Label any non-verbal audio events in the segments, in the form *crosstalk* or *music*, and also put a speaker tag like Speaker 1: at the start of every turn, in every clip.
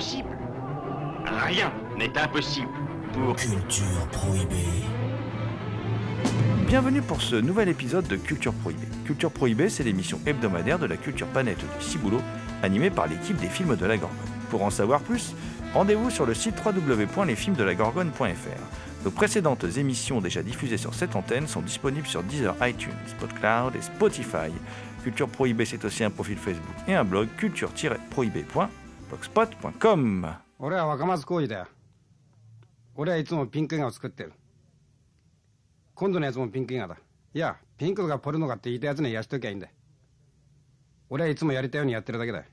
Speaker 1: Impossible Rien n'est impossible pour...
Speaker 2: Culture prohibée.
Speaker 3: Bienvenue pour ce nouvel épisode de Culture Prohibée. Culture Prohibée, c'est l'émission hebdomadaire de la culture panette du Ciboulot, animée par l'équipe des films de la Gorgone. Pour en savoir plus, rendez-vous sur le site www.lesfilmsdelagorgone.fr. Nos précédentes émissions déjà diffusées sur cette antenne sont disponibles sur Deezer, iTunes, Spotcloud et Spotify. Culture Prohibée, c'est aussi un profil Facebook et un blog blogspot.com
Speaker 4: 俺は若松浩二だよ。俺はいつもピンク映画を作ってる。今度のやつもピンク映画だ。いやピンクとかポルノかって言いたやつにはやしときゃいいんだ。俺はいつもやりたいようにやってるだけだ。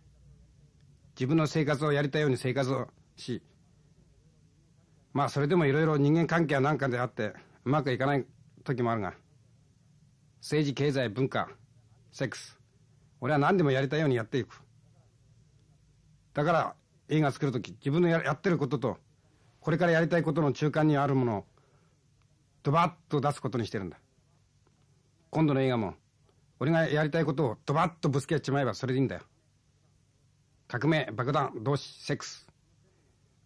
Speaker 4: 自分の生活をやりたいように生活をし。まあそれでもいろいろ人間関係は何かであってうまくいかない時もあるが。政治経済文化セックス。俺は何でもやりたいようにやっていく。だから映画作る時自分のややってることとこれからやりたいことの中間にあるものをドバッと出すことにしてるんだ。今度の映画も俺がやりたいことをドバッとぶつけちまえばそれでいいんだよ。革命爆弾同士セックス。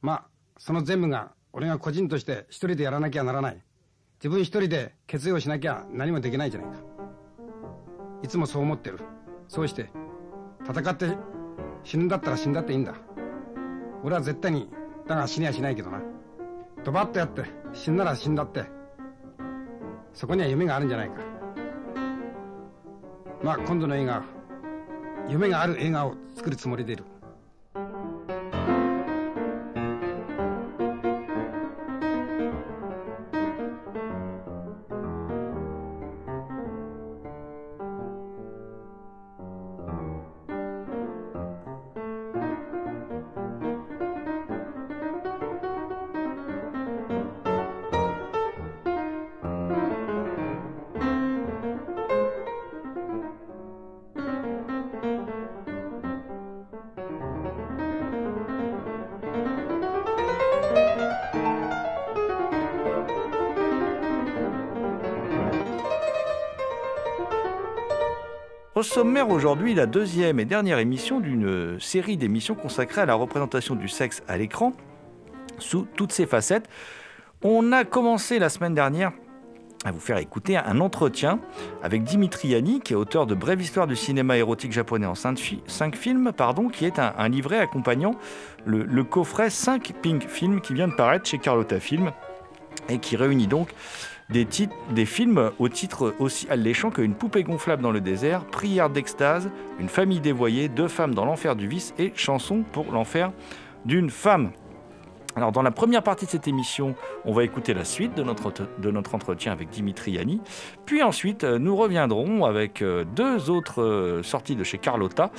Speaker 4: まあその全部が俺が個人として一人でやらなきゃならない。自分一人で決意をしなきゃ何もできないじゃないか。いつもそう思ってる。そうして戦って死ぬんだったら死んだっていいんだ。俺は絶対にだが死にはしないけどな。ドバッとやって死んだら死んだって。そこには夢があるんじゃないか。まあ今度の映画夢がある映画を作るつもりでいる。
Speaker 3: Au sommaire aujourd'hui, la deuxième et dernière émission d'une série d'émissions consacrées à la représentation du sexe à l'écran sous toutes ses facettes. On a commencé la semaine dernière à vous faire écouter un entretien avec Dimitri Yanni, qui est auteur de Brève histoire du cinéma érotique japonais en 5 films, pardon, qui est un, livret accompagnant le, le coffret 5 Pink Films qui vient de paraître chez Carlotta Film et qui réunit donc des, films au titre aussi alléchant que Une poupée gonflable dans le désert, Prière d'extase, Une famille dévoyée, Deux femmes dans l'enfer du vice et Chanson pour l'enfer d'une femme. Alors dans la première partie de cette émission, on va écouter la suite de notre, entretien avec Dimitri Yanni. Puis ensuite, euh, nous reviendrons avec euh, deux autres euh, sorties de chez Carlotta.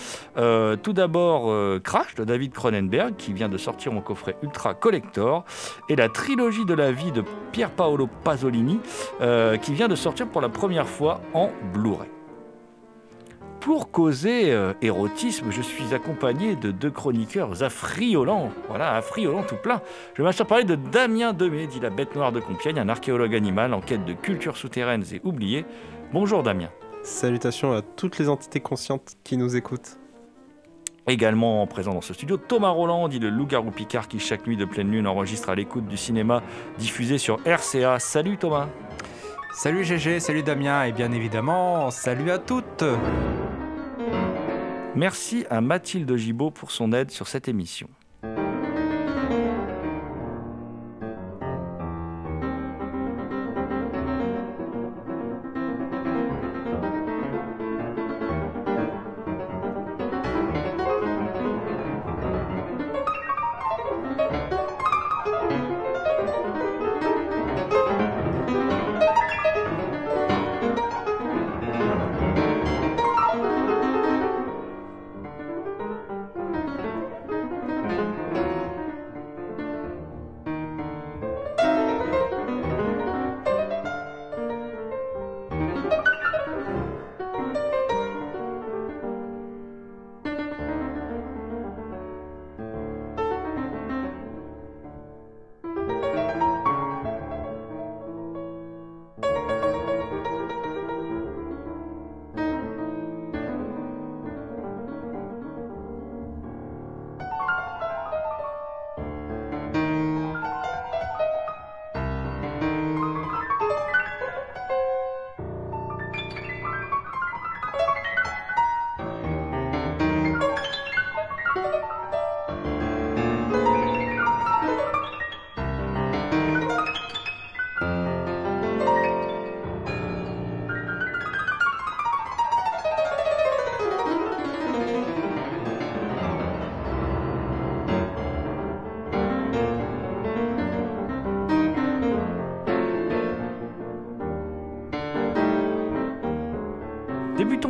Speaker 3: Tout d'abord, Crash de David Cronenberg, qui vient de sortir en coffret Ultra Collector, et la trilogie de la vie de Pier Paolo Pasolini, qui vient de sortir pour la première fois en Blu-ray. Pour causer euh, érotisme, je suis accompagné de deux chroniqueurs affriolants. Voilà, affriolants tout plein. Je vais parler de Damien Demé, dit la bête noire de Compiègne, un archéologue animal en quête de cultures souterraines et oubliées. Bonjour Damien.
Speaker 5: Salutations à toutes les entités conscientes qui nous écoutent.
Speaker 3: Également présent dans ce studio, Thomas Roland, dit le loup-garou Picard, qui chaque nuit de pleine lune enregistre à l'écoute du cinéma diffusé sur RCA. Salut Thomas.
Speaker 6: Salut GG, salut Damien, et bien évidemment, salut à toutes
Speaker 3: Merci à Mathilde Gibaud pour son aide sur cette émission.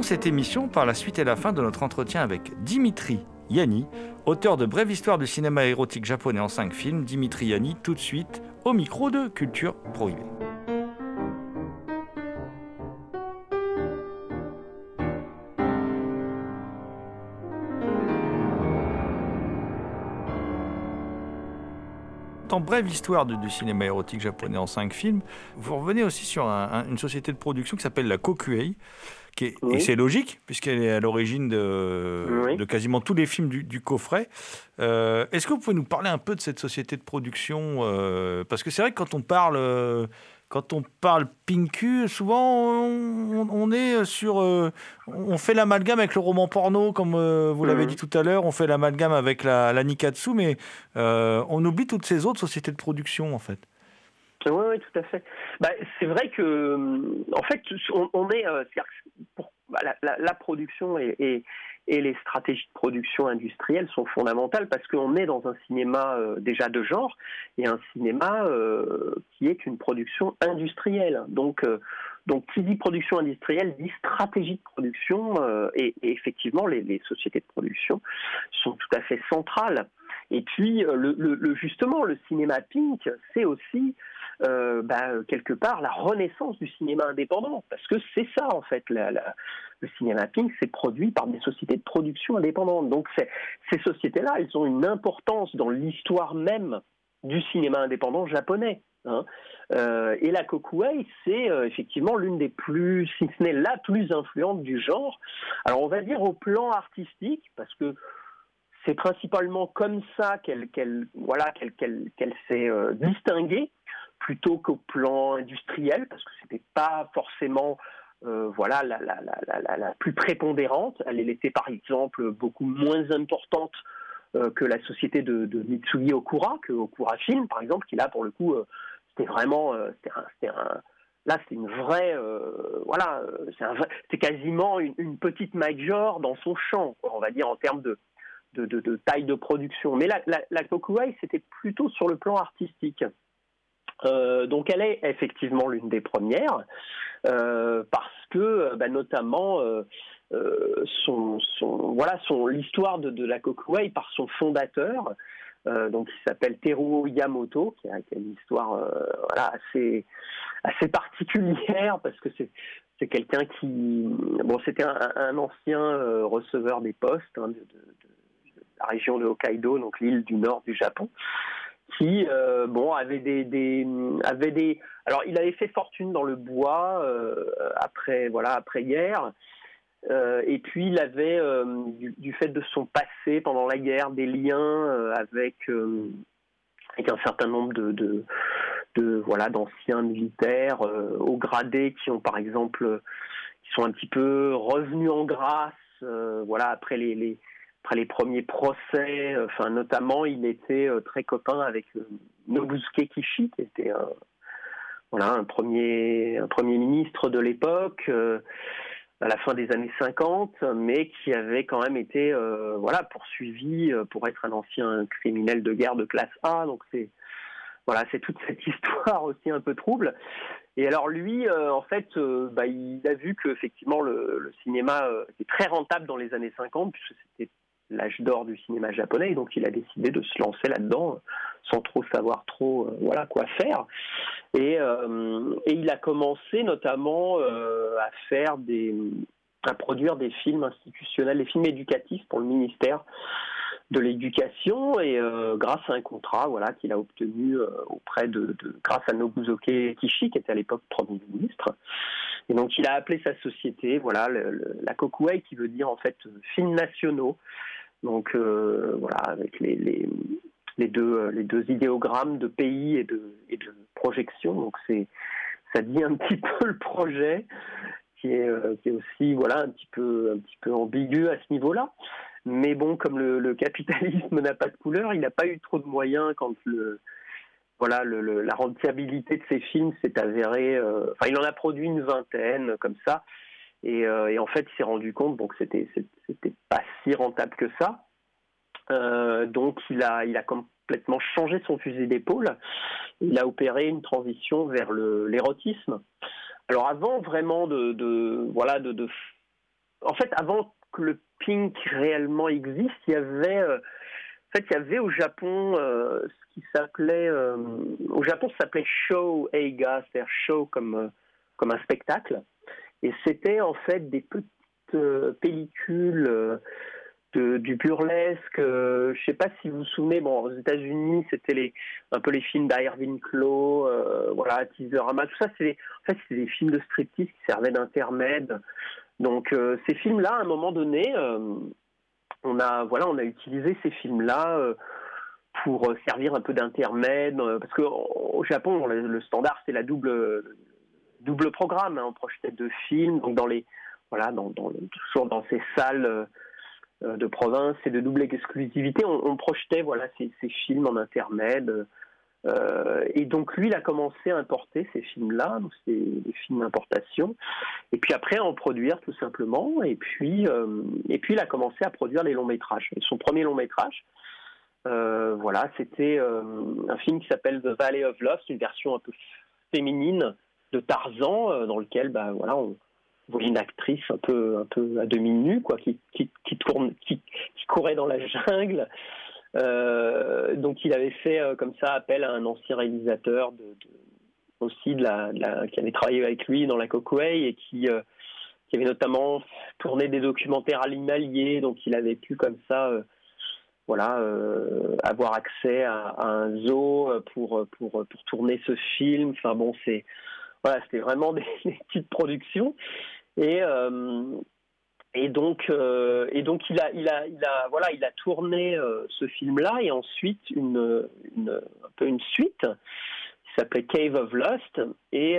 Speaker 3: Cette émission par la suite et la fin de notre entretien avec Dimitri Yanni, auteur de Brève histoire du cinéma érotique japonais en cinq films. Dimitri Yanni, tout de suite au micro de Culture Prohibée. en brève histoire du, cinéma érotique japonais en cinq films, vous revenez aussi sur une société de production qui s'appelle la Kokuei. Qui Et c'est logique, puisqu'elle est à l'origine de, de, quasiment tous les films du, coffret. Euh, est-ce que vous pouvez nous parler un peu de cette société de production euh, Parce que c'est vrai que quand on parle euh, quand on parle Pinku, souvent on, est sur, euh, on fait l'amalgame avec le roman porno, comme euh, vous l'avez mhm. dit tout à l'heure, on fait l'amalgame avec la, la, Nikatsu, mais euh, on oublie toutes ces autres sociétés de production en fait.
Speaker 7: Oui, tout à fait. Bah, c'est vrai que, en fait, on, est, bah, la, production et les stratégies de production industrielle sont fondamentales parce qu'on est dans un cinéma euh, déjà de genre et un cinéma euh, qui est une production industrielle. Donc, euh, donc qui dit production industrielle dit stratégie de production et, effectivement les, sociétés de production sont tout à fait centrales. Et puis justement le cinéma pink c'est aussi euh, bah, quelque part la renaissance du cinéma indépendant, parce que c'est ça en fait, le cinéma pink, c'est produit par des sociétés de production indépendantes. Donc ces sociétés-là, elles ont une importance dans l'histoire même du cinéma indépendant japonais. Hein. Euh, et la Kokuei, c'est euh, effectivement l'une des plus, si ce n'est la plus influente du genre. Alors on va dire au plan artistique, parce que c'est principalement comme ça qu'elle voilà, qu'elle s'est distinguée plutôt qu'au plan industriel, parce que c'était pas forcément euh, voilà la, la, la, la, plus prépondérante. Elle était par exemple beaucoup moins importante euh, que la société de, de, Mitsugi Okura, que Okura Film par exemple, qui là pour le coup euh, c'était vraiment c'était un, là c'est une vraie voilà c'est quasiment une, petite major dans son champ, on va dire en termes de de, de, taille de production. Mais la, la, Kokuei, c'était plutôt sur le plan artistique. Euh, donc elle est effectivement l'une des premières euh, parce que bah, notamment euh, son, son, voilà l'histoire de, la Kokuei par son fondateur donc il s'appelle Teruo Yamoto qui a, une histoire assez assez particulière parce que c'est quelqu'un qui bon c'était un, ancien receveur des postes hein, de, la région de Hokkaido donc l'île du nord du Japon qui euh, bon avait des, avait des alors il avait fait fortune dans le bois euh, après voilà après guerre. Euh, et puis il avait du, fait de son passé pendant la guerre des liens avec avec un certain nombre de, de, voilà d'anciens militaires au gradé qui ont par exemple qui sont un petit peu revenus en grâce voilà après les après les premiers procès, euh, enfin notamment, il était euh, très copain avec euh, Nobusuke Kishi, qui était un, voilà, un, premier, un premier ministre de l'époque, à la fin des années 50, mais qui avait quand même été voilà, poursuivi pour être un ancien criminel de guerre de classe A. Donc c'est voilà, toute cette *laughs* histoire aussi un peu trouble. Et alors lui, en fait, bah, il a vu que effectivement le, le cinéma était très rentable dans les années 50, puisque c'était l'âge d'or du cinéma japonais, et donc il a décidé de se lancer là-dedans sans trop savoir trop euh, voilà quoi faire. Et, euh, et, il a commencé notamment euh, à faire des, à produire des films institutionnels, des films éducatifs pour le ministère de l'éducation. Et grâce à un contrat voilà qu'il a obtenu auprès de, grâce à Nobusuke Kishi qui était à l'époque premier ministre. Et donc il a appelé sa société voilà la Kokuei qui veut dire en fait films nationaux donc euh, voilà, avec les, les, deux, euh, les deux idéogrammes de pays et de, projection. Donc c'est ça dit un petit *laughs* peu le projet qui est, euh, qui est aussi voilà un petit peu un petit peu ambigu à ce niveau-là. Mais bon, comme le, le capitalisme *laughs* n'a pas de couleur, il n'a pas eu trop de moyens quand le voilà le, la rentabilité de ses films s'est avérée. enfin, il en a produit une vingtaine comme ça. Et, euh, et, en fait, il s'est rendu compte donc c'était c'était pas si rentable que ça. Euh, donc il a il a complètement changé son fusil d'épaule. Il a opéré une transition vers l'érotisme. Alors avant vraiment de, de voilà de, de en fait, avant que le pink réellement existe, il y avait, euh, en fait, il y avait au Japon ce qui s'appelait, euh, au Japon, ça s'appelait show eiga, c'est-à-dire show comme comme un spectacle, et c'était en fait des petites euh, pellicules. euh, du burlesque, euh, je sais pas si vous vous souvenez, bon, aux États-Unis, c'était un peu les films d'Irving Clow, euh, voilà, Teaserama, tout ça, c'est en fait, c'est des films de striptease qui servaient d'intermède. Donc, ces films-là, à un moment donné, on a, utilisé ces films-là pour servir un peu d'intermède, parce que au Japon, le standard, c'est la double, double programme, hein, on projetait deux films, donc dans les, voilà, dans, dans, toujours dans ces salles. euh, euh, de province et de double exclusivité, on, projetait voilà ces, ces films en intermède. Euh, et donc lui, il a commencé à importer ces films-là, c'est des films d'importation, et puis après à en produire tout simplement. Et puis, et puis il a commencé à produire les longs métrages. Son premier long métrage, voilà, c'était un film qui s'appelle The Valley of Love, une version un peu féminine de Tarzan, euh, dans lequel, bah voilà, on, voyait une actrice un peu un peu à demi nue quoi qui qui, tourne qui, courait dans la jungle. Euh, donc il avait fait euh, comme ça appel à un ancien réalisateur de, aussi de la, qui avait travaillé avec lui dans la Cockway et qui avait notamment tourné des documentaires animaliers donc il avait pu comme ça voilà avoir accès à, à un zoo pour pour pour tourner ce film. Enfin bon c'est voilà, c'était vraiment *laughs* des, petites productions. Et, euh, euh, donc il a, tourné euh, ce film-là et ensuite une, un peu une suite qui s'appelait Cave of Lust et,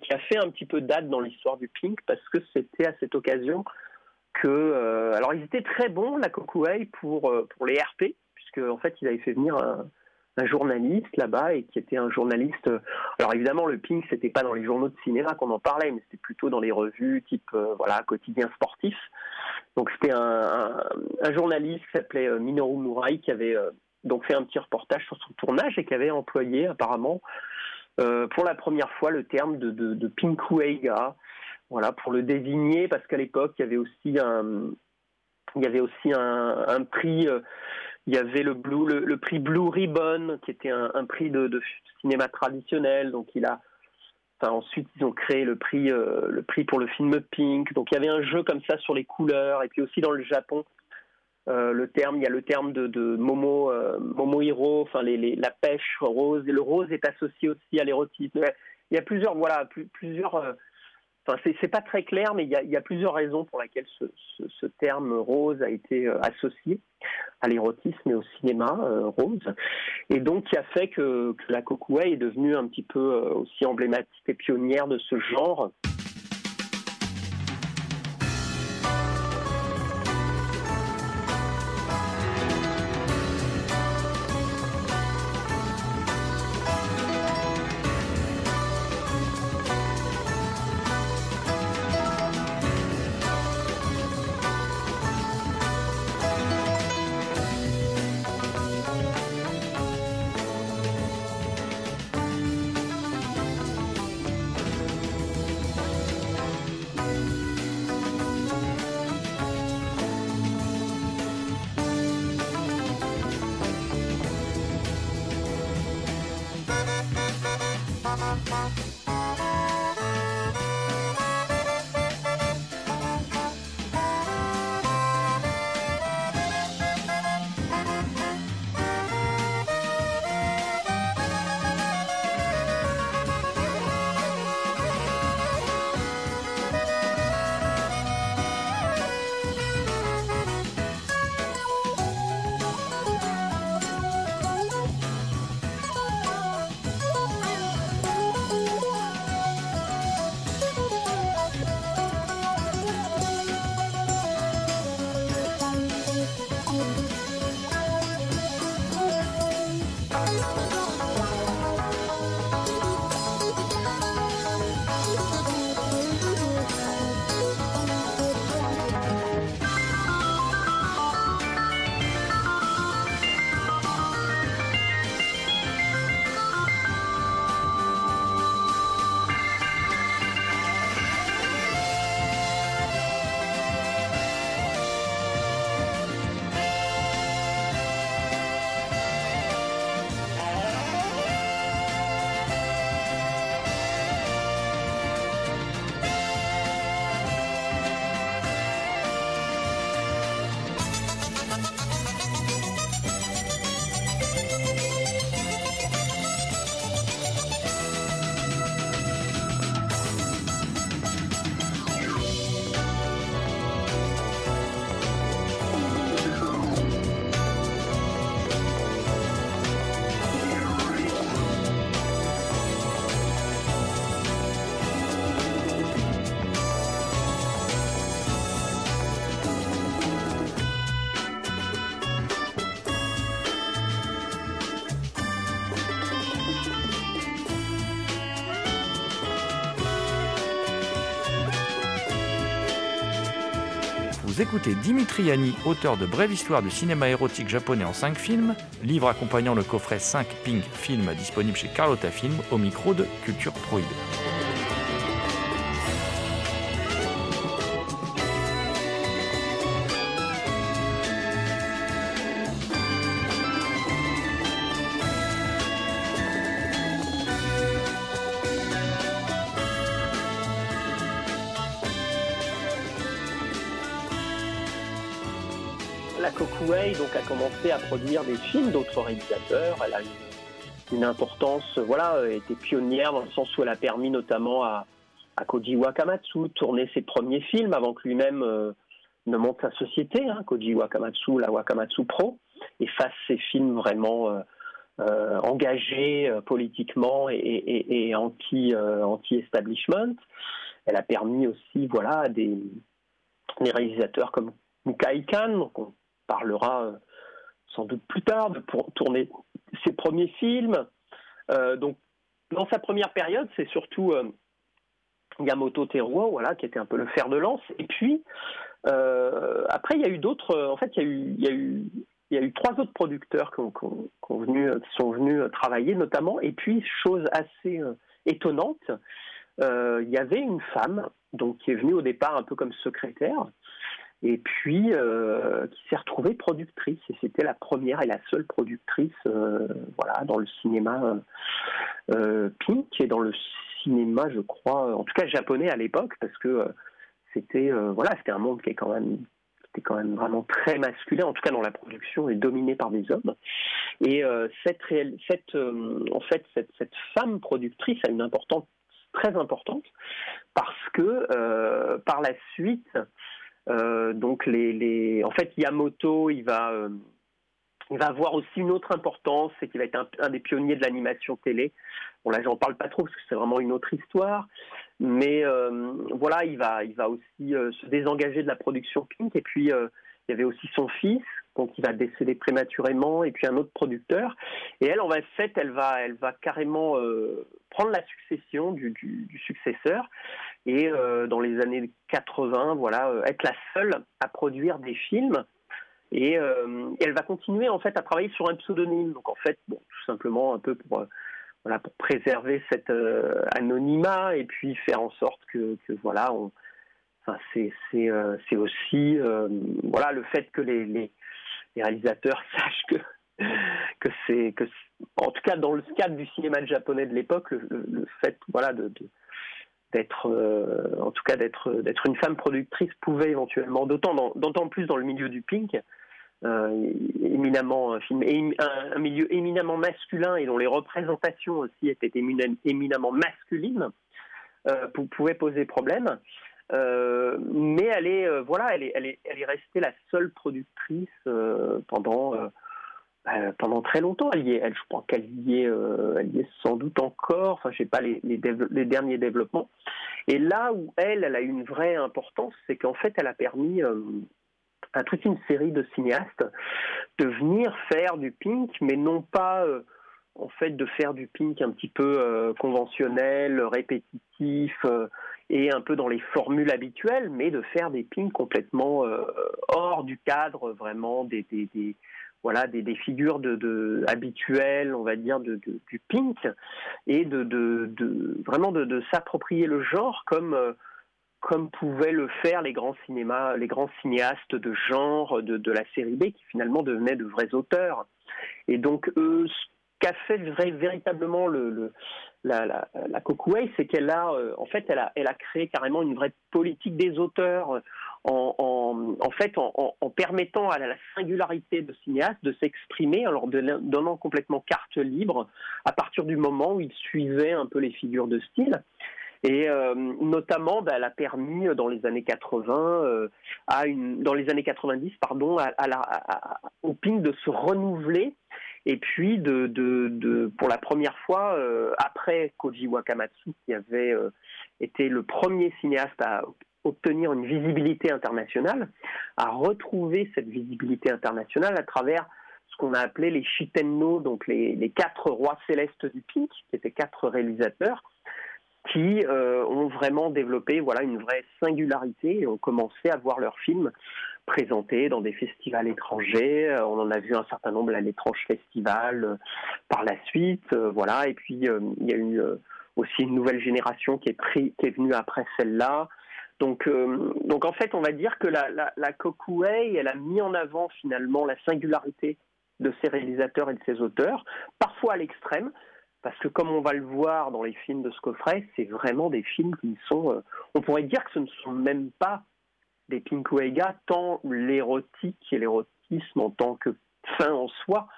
Speaker 7: qui a fait un petit peu date dans l'histoire du Pink parce que c'était à cette occasion que, alors ils étaient très bons la Kokuei pour pour les RP puisque en fait il avait fait venir un, un journaliste là-bas et qui était un journaliste. euh, Alors évidemment, le Pink, c'était pas dans les journaux de cinéma qu'on en parlait, mais c'était plutôt dans les revues type euh, voilà quotidien sportif. Donc c'était un, journaliste qui s'appelait euh, Minoru Murai qui avait donc fait un petit reportage sur son tournage et qui avait employé apparemment pour la première fois le terme de, de, de voilà pour le désigner parce qu'à l'époque il y avait aussi un il y avait aussi un, prix il y avait le, prix Blue Ribbon, qui était un, prix de, cinéma traditionnel. Donc il a, ensuite ils ont créé le prix, euh, le prix pour le film Pink. Donc il y avait un jeu comme ça sur les couleurs. Et puis aussi dans le Japon, euh, le terme, il y a le terme de, Momo, euh, Hiro, enfin la pêche rose. Le rose est associé aussi à l'érotisme. Il y a plusieurs, voilà, plus, plusieurs. C'est, pas très clair, mais il y a, plusieurs raisons pour lesquelles ce, terme rose a été euh, associé à l'érotisme et au cinéma euh, rose, et donc qui a fait que, la Kokuei est devenue un petit peu euh, aussi emblématique et pionnière de ce genre.
Speaker 3: Vous écoutez Dimitri Yanni, auteur de Brève histoire du cinéma érotique japonais en 5 films, livre accompagnant le coffret 5 Pink Film disponible chez Carlotta Film au micro de Culture Prohibée.
Speaker 7: Commencé à produire des films d'autres réalisateurs. Elle a une, une importance, voilà, euh, était pionnière dans le sens où elle a permis notamment à, à Koji Wakamatsu de tourner ses premiers films avant que lui-même euh, ne monte sa société, hein, Koji Wakamatsu, la Wakamatsu Pro, et fasse ses films vraiment euh, engagés politiquement et, anti, anti-establishment. Elle a permis aussi, voilà, à des, des réalisateurs comme Mukai Kan, donc on parlera sans plus tard, pour tourner ses premiers films. Euh, donc, dans sa première période, c'est surtout euh, Yamamoto Teruo, voilà, qui était un peu le fer de lance. Et puis, euh, après, il y a eu d'autres. En fait, il y a y trois autres producteurs qui, qui sont venus travailler, notamment. Et puis, chose assez euh, étonnante, euh, il y avait une femme, donc qui est venue au départ un peu comme secrétaire, et puis euh, qui s'est retrouvée productrice. Et c'était la première et la seule productrice, euh, voilà, dans le cinéma euh, euh, Pink et dans le cinéma, je crois, en tout cas japonais à l'époque, parce que euh, c'était, euh, voilà, c'était un monde qui est quand même était quand même vraiment très masculin, en tout cas dans la production, et dominé par des hommes. Et cette, réelle- cette, en fait, cette, cette femme productrice a une importance très importante parce que euh, par la suite, donc les, les, en fait, Yamamoto, il va, euh, il va avoir aussi une autre importance, c'est qu'il va être un, des pionniers de l'animation télé. Bon là, j'en parle pas trop parce que c'est vraiment une autre histoire, mais euh, voilà, il va, il va aussi euh, se désengager de la production Pink. Et puis euh, il y avait aussi son fils, donc il va décéder prématurément, et puis un autre producteur. Et elle, en fait, elle va, elle va carrément euh, prendre la succession du, successeur et euh, dans les années 80, voilà, euh, être la seule à produire des films. Et, elle va continuer en fait à travailler sur un pseudonyme. Donc en fait, tout simplement un peu pour voilà pour préserver cet anonymat et puis faire en sorte que, voilà, enfin c'est euh, aussi voilà le fait que les les réalisateurs *laughs* sachent que que c'est que en tout cas dans le cadre du cinéma japonais de l'époque le, fait voilà de, d'être euh, en tout cas d'être d'être une femme productrice pouvait éventuellement d'autant d'autant plus dans le milieu du pink euh, éminemment un film émi- un, un milieu éminemment masculin et dont les représentations aussi étaient éminem- éminemment masculines euh, pou- pouvait poser problème euh, mais elle est, euh, voilà, elle est, elle est, restée la seule productrice euh, pendant, euh, pendant très longtemps. Elle est, elle, je crois qu'elle y est, est sans doute encore. Enfin, je sais pas les, les, les derniers développements. Et là où elle, elle a une vraie importance, c'est qu'en fait, elle a permis à toute une série de cinéastes de venir faire du pink, mais non pas en fait de faire du pink un petit peu euh, conventionnel, répétitif euh, et un peu dans les formules habituelles, mais de faire des pinks complètement euh, hors du cadre vraiment des, voilà des, figures de, habituelles, on va dire de, du pink et de, vraiment de, s'approprier le genre comme comme pouvaient le faire les grands cinémas, les grands cinéastes de genre de, de la série B qui finalement devenaient de vrais auteurs. Et donc eux, qu'a fait véritablement le, le- la, la, c'est qu'elle a, euh, en fait, elle a, elle créé carrément une vraie politique des auteurs, euh, en, en, fait, en, permettant à la singularité de cinéastes de s'exprimer, en leur donnant complètement carte libre à partir du moment où ils suivaient un peu les figures de style. Et euh, notamment, bah, elle a permis dans les années 80, euh, à dans les années 90, pardon, au ping de se renouveler et puis pour la première fois euh, après Koji Wakamatsu qui avait euh, été le premier cinéaste à obtenir une visibilité internationale, à retrouver cette visibilité internationale à travers ce qu'on a appelé les Shitenno, donc les, les quatre rois célestes du Pink, qui étaient quatre réalisateurs qui euh, ont vraiment développé voilà une vraie singularité et ont commencé à voir leurs films présentés dans des festivals étrangers. Euh, on en a vu un certain nombre à l'étrange festival euh, par la suite. euh, voilà. Et puis il y a aussi une nouvelle génération qui est, venue après celle-là. Donc, donc en fait, on va dire que la, la, la Kokuei, elle a mis en avant finalement la singularité de ses réalisateurs et de ses auteurs, parfois à l'extrême, parce que comme on va le voir dans les films de Scoffret, c'est vraiment des films qui sont, on pourrait dire que ce ne sont même pas des Pinkuega, tant l'érotique et l'érotisme en tant que fin en soi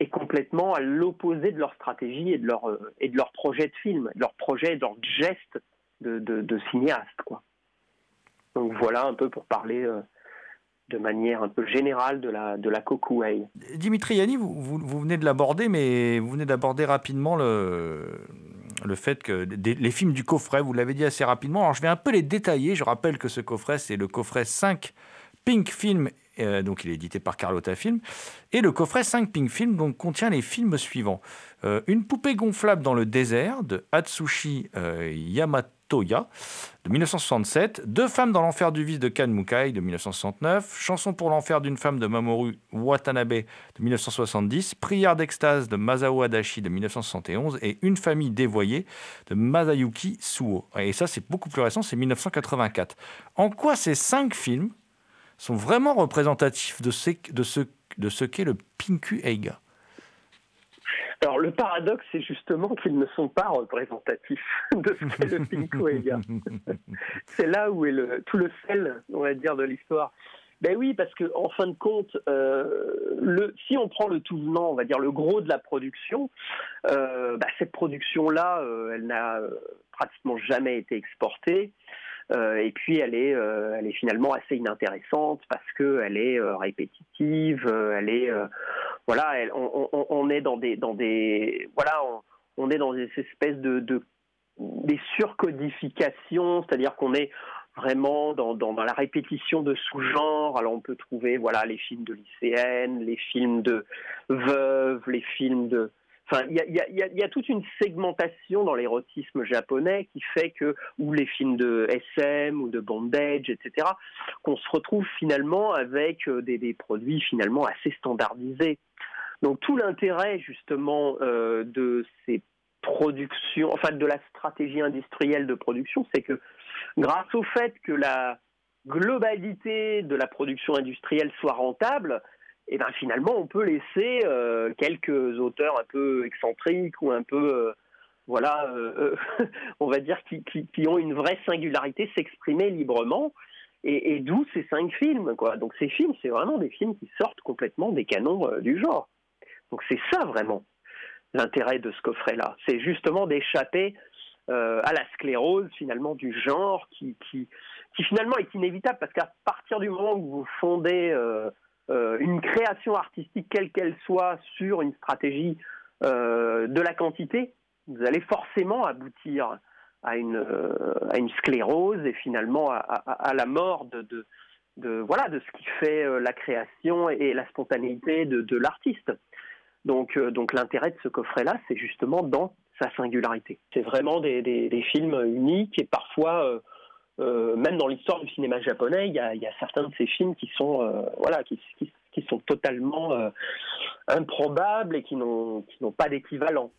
Speaker 7: est complètement à l'opposé de leur stratégie et de leur, euh, et de leur projet de film, de leur projet et de leur geste de, de, cinéaste. Quoi. Donc voilà un peu pour parler euh, de manière un peu générale de la, de la Kokuei.
Speaker 3: Dimitri Yanni, vous, vous, vous venez de l'aborder, mais vous venez d'aborder rapidement le, le fait que les films du coffret, vous l'avez dit assez rapidement. Alors je vais un peu les détailler. Je rappelle que ce coffret, c'est le coffret 5 Pink Film, euh, donc il est édité par Carlotta Film. Et le coffret 5 Pink Film donc, contient les films suivants. Euh, une poupée gonflable dans le désert de Atsushi euh, Yamatoya de 1967, Deux femmes dans l'enfer du vice de Kan Mukai de 1969, Chanson pour l'enfer d'une femme de Mamoru Watanabe de 1970, Prière d'extase de Masao Adachi de 1971 et Une famille dévoyée de Masayuki Suo. Et ça, c'est beaucoup plus récent, c'est 1984. En quoi ces cinq films sont vraiment représentatifs de ce, de ce, de ce qu'est le Pinku Eiga
Speaker 7: Alors le paradoxe, c'est justement qu'ils ne sont pas représentatifs *laughs* de ce qu'est le Pinkuega. *laughs* c'est là où est le, tout le sel, on va dire, de l'histoire. Ben oui, parce que en fin de compte, euh, le, si on prend le tout venant, on va dire le gros de la production, euh, bah, cette production-là, euh, elle n'a pratiquement jamais été exportée. Euh, et puis elle est, euh, elle est finalement assez inintéressante parce que elle est répétitive, elle est, voilà, on, est dans des, dans des, voilà, on, est dans des espèces de des surcodifications, c'est-à-dire qu'on est vraiment dans, dans, dans la répétition de sous-genres. Alors on peut trouver, voilà, les films de lycéennes, les films de veuves, les films de Enfin, il y a, toute une segmentation dans l'érotisme japonais qui fait que, ou les films de SM ou de bondage, etc., qu'on se retrouve finalement avec euh, des, des produits finalement assez standardisés. Donc tout l'intérêt justement euh, de ces productions, enfin de la stratégie industrielle de production, c'est que grâce au fait que la globalité de la production industrielle soit rentable, et ben finalement on peut laisser euh, quelques auteurs un peu excentriques ou un peu euh, voilà euh, *laughs* on va dire qui, qui, ont une vraie singularité s'exprimer librement. Et, d'où ces cinq films quoi. Donc ces films c'est vraiment des films qui sortent complètement des canons du genre. Donc c'est ça vraiment l'intérêt de ce coffret là c'est justement d'échapper à la sclérose finalement du genre qui, qui, qui finalement est inévitable parce qu'à partir du moment où vous fondez une création artistique, quelle qu'elle soit, sur une stratégie euh, de la quantité, vous allez forcément aboutir à une, euh, sclérose et finalement à, la mort de, voilà, de ce qui fait euh, la création et la spontanéité de, l'artiste. Donc, euh, donc l'intérêt de ce coffret-là, c'est justement dans sa singularité. C'est vraiment des films uniques et parfois euh, même dans l'histoire du cinéma japonais, il y a, certains de ces films qui sont, euh, totalement euh, improbables et qui n'ont pas d'équivalent.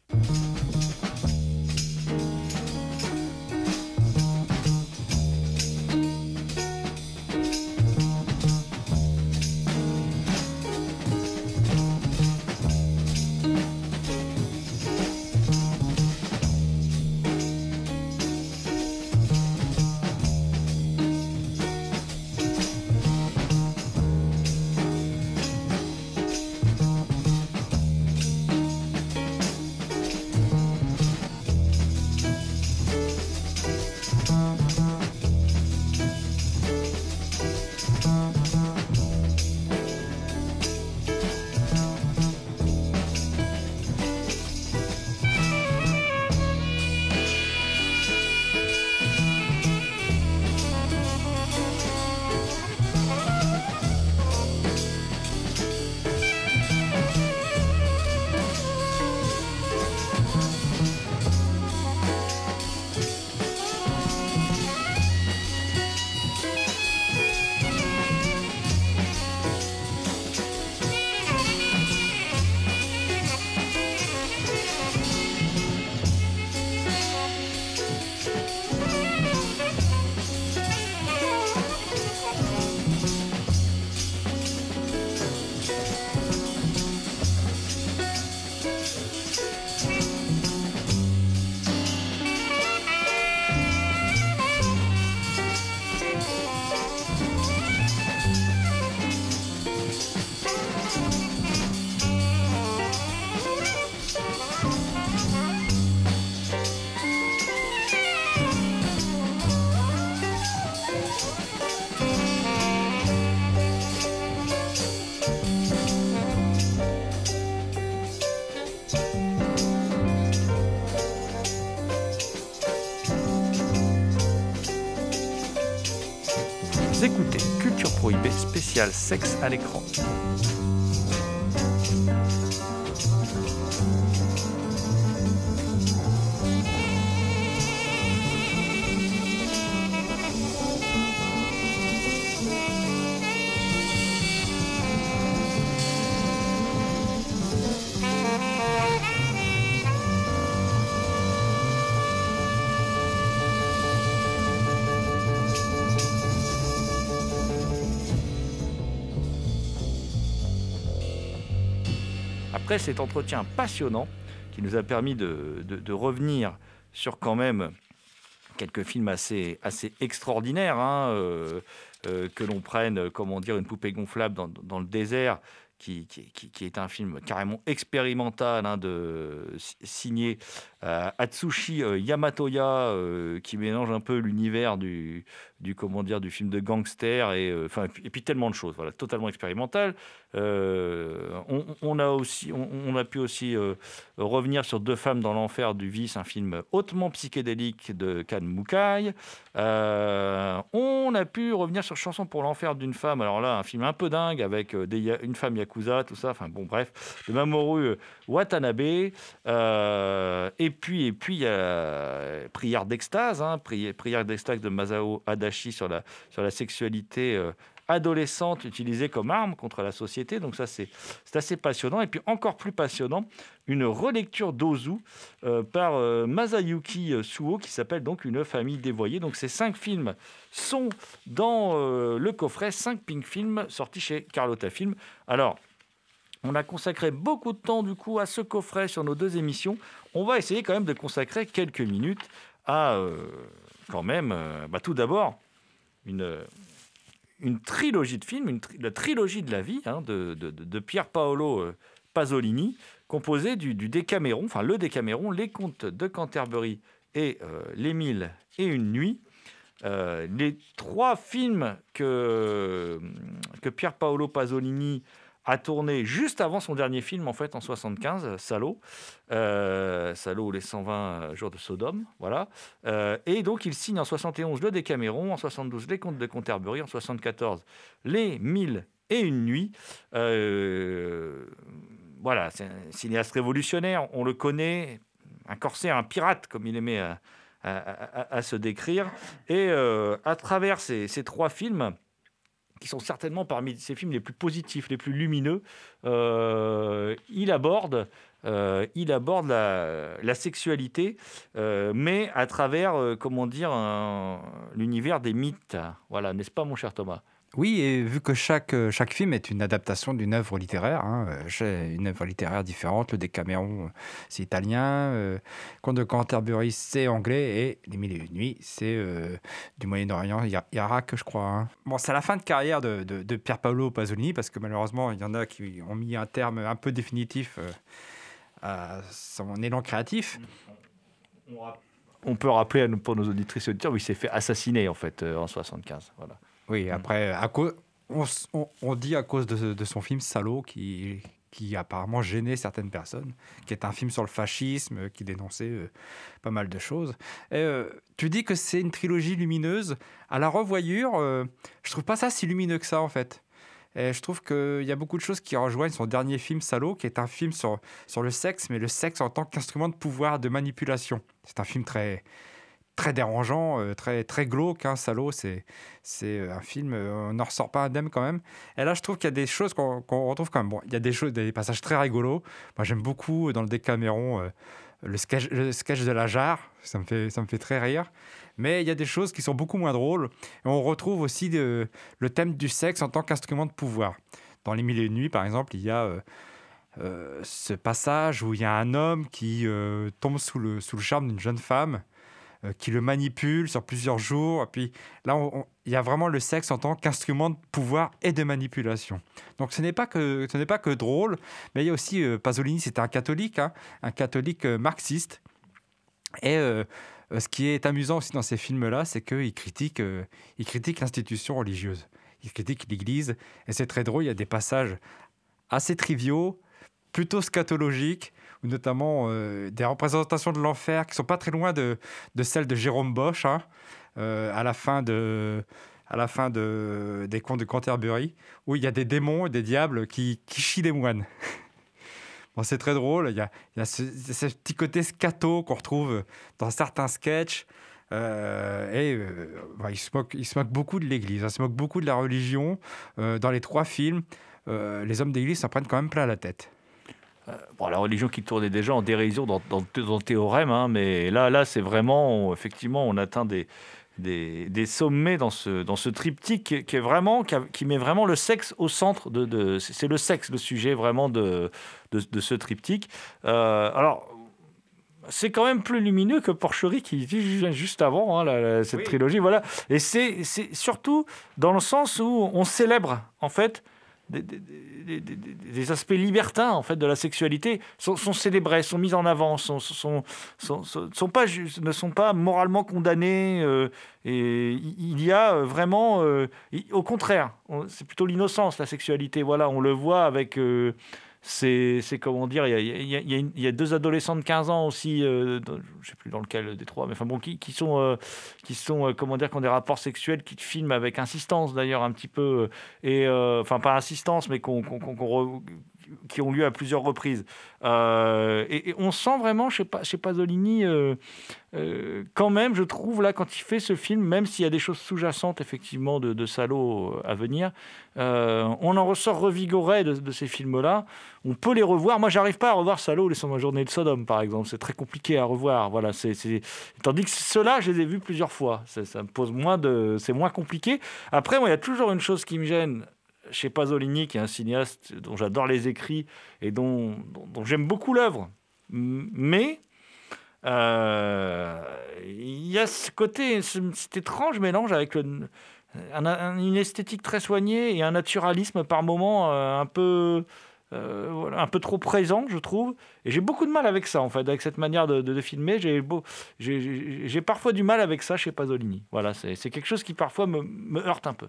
Speaker 3: Sexe à l'écran. Après cet entretien passionnant qui nous a permis de, revenir sur quand même quelques films assez, extraordinaires, hein, euh, euh, que l'on prenne, comment dire, une poupée gonflable dans, le désert, qui, est un film carrément expérimental hein, de, si- signé euh, Atsushi euh, Yamatoya, euh, qui mélange un peu l'univers du, comment dire, du film de gangster et, enfin, et, puis, tellement de choses, voilà, totalement expérimental. On, a aussi, on, a pu aussi revenir sur Deux femmes dans l'enfer du vice, un film hautement psychédélique de Kan Mukai. On a pu revenir sur Chanson pour l'enfer d'une femme. Alors là, un film un peu dingue avec des, une femme yakuza, tout ça. Enfin bon, bref, de Mamoru Watanabe. Et puis, et puis, il y a Prière d'extase, hein, Pri- Prière d'extase de Masao Adachi sur la, sexualité euh, adolescente utilisée comme arme contre la société. Donc ça, c'est assez passionnant. Et puis, encore plus passionnant, une relecture d'Ozu euh, par euh, Masayuki Suo qui s'appelle donc Une famille dévoyée. Donc ces cinq films sont dans euh, le coffret, cinq Pink Films sortis chez Carlotta Film. Alors, on a consacré beaucoup de temps du coup à ce coffret sur nos deux émissions. On va essayer quand même de consacrer quelques minutes à euh, quand même, euh, bah, tout d'abord, une, trilogie de films, la trilogie de la vie hein, de, de, de- de Pier Paolo euh, Pasolini, composée du, du Décaméron, enfin le Décaméron, les contes de Canterbury et euh, Les Mille et une nuit. Les trois films que, que Pier Paolo Pasolini a tourné juste avant son dernier film, en fait, en 75, Salo. Euh, Salo ou les 120 jours de Sodome, voilà. Euh, et donc, il signe en 71 le Décaméron, en 72 les Contes de Canterbury, en 74 les Mille et une nuit. Euh, voilà, c'est un cinéaste révolutionnaire, on le connaît, un corsaire, un pirate, comme il aimait à, à- se décrire. Et euh, à travers ces trois films, qui sont certainement parmi ses films les plus positifs, les plus lumineux, euh, il aborde, euh, il aborde la, sexualité, euh, mais à travers, comment dire, un- l'univers des mythes. Voilà, n'est-ce pas, mon cher Thomas?
Speaker 6: Oui, et vu que chaque, euh, chaque film est une adaptation d'une œuvre littéraire, hein, euh, j'ai une œuvre littéraire différente, le Décaméron, euh, c'est italien, euh, Conte de Canterbury, c'est anglais, et Les Mille et Une Nuits, c'est du Moyen-Orient, Ira- Irak, je crois. hein. Bon, c'est la fin de carrière de, de, Pier Paolo Pasolini, parce que malheureusement, il y en a qui ont mis un terme un peu définitif à son élan créatif.
Speaker 3: On peut rappeler pour nos auditrices et auditeurs, oui, il s'est fait assassiner en fait en 75. Voilà.
Speaker 6: Oui, après, à cause, on, on- on dit à cause de, de son film Salaud, qui, qui apparemment gênait certaines personnes, qui est un film sur le fascisme, qui dénonçait euh, pas mal de choses. Et, euh, tu dis que c'est une trilogie lumineuse. À la revoyure, euh, je trouve pas ça si lumineux que ça, en fait. Et je trouve qu'il y a beaucoup de choses qui rejoignent son dernier film, Salaud, qui est un film sur, sur le sexe, mais le sexe en tant qu'instrument de pouvoir, de manipulation. C'est un film très, très dérangeant, euh, très, très glauque. Hein, Salaud, c'est c'est euh, un film, euh, on n'en ressort pas indemne quand même. Et là, je trouve qu'il y a des choses qu'on retrouve quand même. Bon, il y a des choses, des passages très rigolos. Moi, j'aime beaucoup dans le Décaméron le, sketch, de la jarre. Ça me fait, ça me fait très rire. Mais il y a des choses qui sont beaucoup moins drôles. Et on retrouve aussi le thème du sexe en tant qu'instrument de pouvoir. Dans Les Mille et Une Nuits, par exemple, il y a ce passage où il y a un homme qui tombe sous le, sous le charme d'une jeune femme qui le manipule sur plusieurs jours. Et puis là, il y a vraiment le sexe en tant qu'instrument de pouvoir et de manipulation. Donc ce n'est pas que, ce n'est pas que drôle, mais il y a aussi, euh, Pasolini, c'était un catholique, hein, un catholique euh, marxiste. Et euh, euh, ce qui est amusant aussi dans ces films-là, c'est qu'il critique, euh, il critique l'institution religieuse. Il critique l'Église. Et c'est très drôle, il y a des passages assez triviaux, plutôt scatologiques, notamment euh, des représentations de l'enfer qui sont pas très loin de, celles de Jérôme Bosch, hein, euh, à la fin de à la fin de, des contes de Canterbury, où il y a des démons et des diables qui, qui chient des moines. *laughs* bon, c'est très drôle. Il y a, il y a ce, petit côté scato qu'on retrouve dans certains sketchs. Euh, et euh, bah, il, se moque, il se moque beaucoup de l'Église, hein. il se moque beaucoup de la religion. Dans les trois films, les hommes d'Église s'en prennent quand même plein la tête.
Speaker 3: Bon, la religion qui tournait déjà en dérision dans, dans, théorème, hein, mais là, là c'est vraiment, on- effectivement, on atteint des, des, des sommets dans ce, dans ce triptyque qui, qui est vraiment, qui, a- qui met vraiment le sexe au centre de. de- c'est le sexe, le sujet vraiment de, de, de ce triptyque. Euh, alors. C'est quand même plus lumineux que Porcherie qui vit juste avant hein, la- la- cette
Speaker 6: Oui.
Speaker 3: trilogie, voilà. Et c'est c'est surtout dans le sens où on célèbre en fait des, aspects libertins en fait de la sexualité sont, célébrés, sont mis en avant, sont, sont, sont, ne sont pas moralement condamnés. euh, et il y a euh, vraiment, euh, au contraire, on- c'est plutôt l'innocence la sexualité. Voilà, on le voit avec. C'est comment dire, il y y y a deux adolescents de 15 ans aussi, euh, dans- je sais plus dans lequel des trois, mais enfin bon, qui, qui sont, euh, qui sont euh, comment dire, qui ont des rapports sexuels, qui filment avec insistance d'ailleurs un petit peu, euh, et enfin pas insistance, mais qu'on, re- qui ont lieu à plusieurs reprises. Euh, et, on sent vraiment chez, chez Pasolini, euh, euh, quand même, je trouve, là, quand il fait ce film, même s'il y a des choses sous-jacentes, effectivement, de, de salaud euh, à venir, euh, on en ressort revigoré de, ces films-là. On peut les revoir. Moi, j'arrive pas à revoir Salaud, les 120 journées de Sodome, par exemple. C'est très compliqué à revoir. Voilà, c'est, Tandis que ceux-là, je les ai vus plusieurs fois. Ça, ça me pose moins de... C'est moins compliqué. Après, moi, il y a toujours une chose qui me gêne chez Pasolini, qui est un cinéaste dont j'adore les écrits et dont, j'aime beaucoup l'œuvre. Mais euh, il y a ce côté, ce- cet étrange mélange avec une esthétique très soignée et un naturalisme par moments euh, un peu, euh, un peu trop présent, je trouve. Et j'ai beaucoup de mal avec ça, en fait, avec cette manière de, filmer. J'ai parfois du mal avec ça chez Pasolini. Voilà, c'est quelque chose qui parfois me heurte un peu.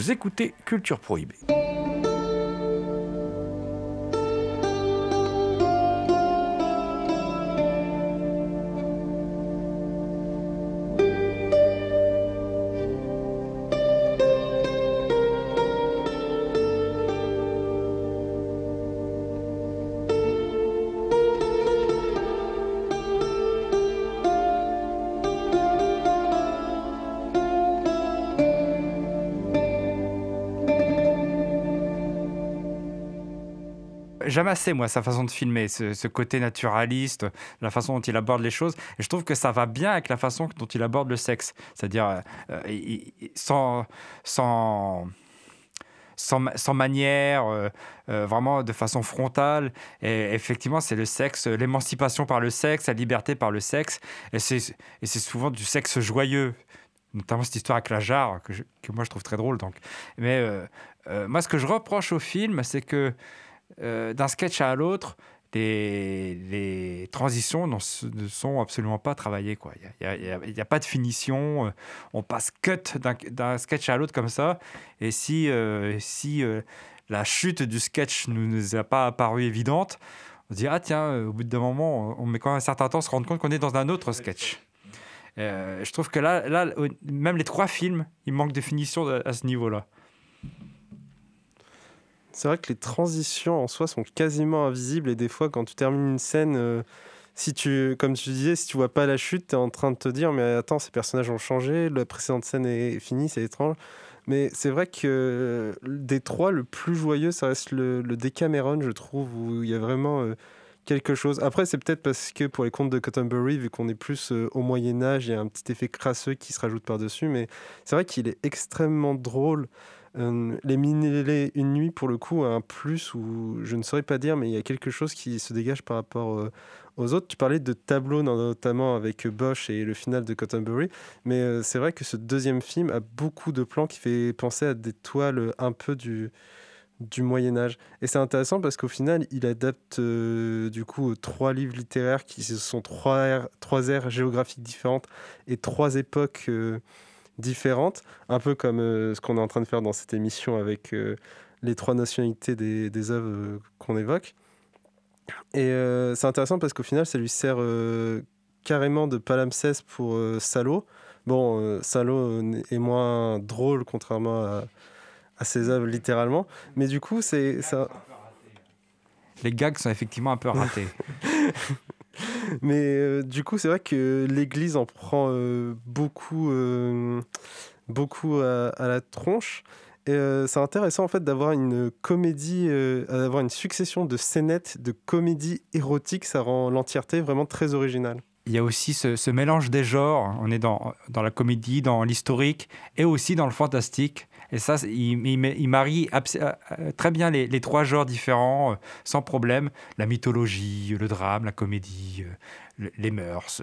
Speaker 3: Vous écoutez Culture Prohibée.
Speaker 6: J'aime assez, moi, sa façon de filmer, ce, côté naturaliste, la façon dont il aborde les choses. Et je trouve que ça va bien avec la façon dont il aborde le sexe. C'est-à-dire, euh, euh, sans, sans, sans, manière, euh, vraiment de façon frontale. Et effectivement, c'est le sexe, l'émancipation par le sexe, la liberté par le sexe. Et c'est souvent du sexe joyeux notamment cette histoire avec la jarre que, que, moi je trouve très drôle donc mais moi ce que je reproche au film c'est que euh, d'un sketch à l'autre, les, transitions ne sont absolument pas travaillées. Il n'y a, pas de finition. Euh, on passe cut d'un sketch à l'autre comme ça. Et si, euh, la chute du sketch ne nous a pas apparu évidente, on se dit, ah tiens, au bout d'un moment, on met quand même un certain temps à se rendre compte qu'on est dans un autre sketch. je trouve que là, là, même les trois films, il manque de finition à ce niveau-là.
Speaker 5: C'est vrai que les transitions en soi sont quasiment invisibles et des fois quand tu termines une scène, euh, si tu, comme tu disais, si tu vois pas la chute, tu es en train de te dire mais attends, ces personnages ont changé, la précédente scène est finie, c'est étrange. Mais c'est vrai que euh, des trois, le plus joyeux, ça reste le, le Decameron, je trouve, où il y a vraiment euh, quelque chose. Après, c'est peut-être parce que pour les contes de Cottonbury, vu qu'on est plus au Moyen Âge, il y a un petit effet crasseux qui se rajoute par-dessus. Mais c'est vrai qu'il est extrêmement drôle. Euh, les mini une nuit, pour le coup, un plus où je ne saurais pas dire, mais il y a quelque chose qui se dégage par rapport euh, aux autres. Tu parlais de tableaux, notamment avec Bosch et le final de Cottonbury, mais euh, c'est vrai que ce deuxième film a beaucoup de plans qui fait penser à des toiles un peu du du Moyen Âge. Et c'est intéressant parce qu'au final, il adapte du coup trois livres littéraires qui sont trois ères, trois ères géographiques différentes et trois époques différentes, un peu comme euh, ce qu'on est en train de faire dans cette émission avec euh, les trois nationalités des, des œuvres euh, qu'on évoque. Et c'est intéressant parce qu'au final, ça lui sert carrément de palimpseste pour Salo. Bon, Salo est moins drôle contrairement à, à ses œuvres littéralement, mais du coup, c'est ça.
Speaker 6: Les gags sont effectivement un peu ratés. *laughs* *laughs*
Speaker 5: Mais euh, du coup, c'est vrai que l'Église en prend euh, beaucoup, euh, beaucoup à, la tronche. Et c'est intéressant en fait d'avoir une comédie, d'avoir une succession de scénettes de comédies érotiques. Ça rend l'entièreté vraiment très originale.
Speaker 6: Il y a aussi ce, mélange des genres. On est dans, dans la comédie, dans l'historique et aussi dans le fantastique. Et ça, il, il, marie euh, très bien les, trois genres différents, euh, sans problème. La mythologie, le drame, la comédie, euh, les mœurs.